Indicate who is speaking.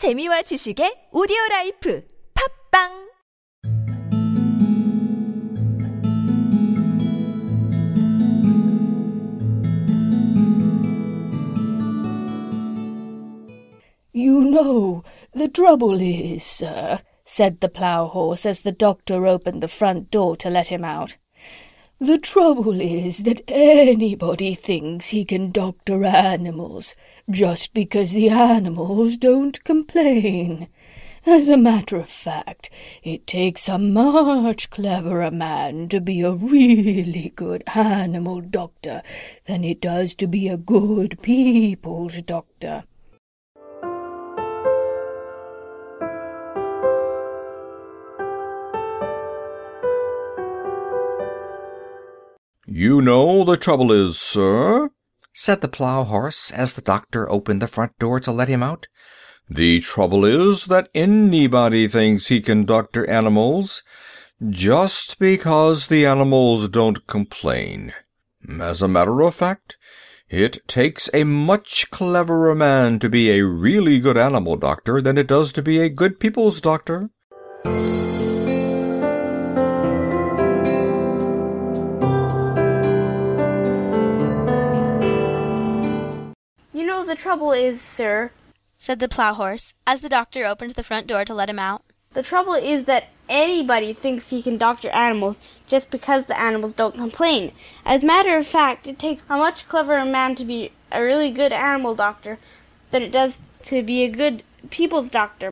Speaker 1: 재미와 지식의 오디오 라이프 팟빵
Speaker 2: You know, the trouble is, sir, said the plough horse as the doctor opened the front door to let him out. The trouble is that anybody thinks he can doctor animals just because the animals don't complain. As a matter of fact, it takes a much cleverer man to be a really good animal doctor than it does to be a good people's doctor.
Speaker 3: You know the trouble is, sir, said the plough horse as the doctor opened the front door to let him out. The trouble is that anybody thinks he can doctor animals just because the animals don't complain. As a matter of fact, it takes a much cleverer man to be a really good animal doctor than it does to be a good people's doctor.
Speaker 4: The trouble is, sir,
Speaker 5: said the plough horse as the doctor opened the front door to let him out.
Speaker 4: the trouble is that anybody thinks he can doctor animals just because the animals don't complain. As a matter of fact, it takes a much cleverer man to be a really good animal doctor than it does to be a good people's doctor.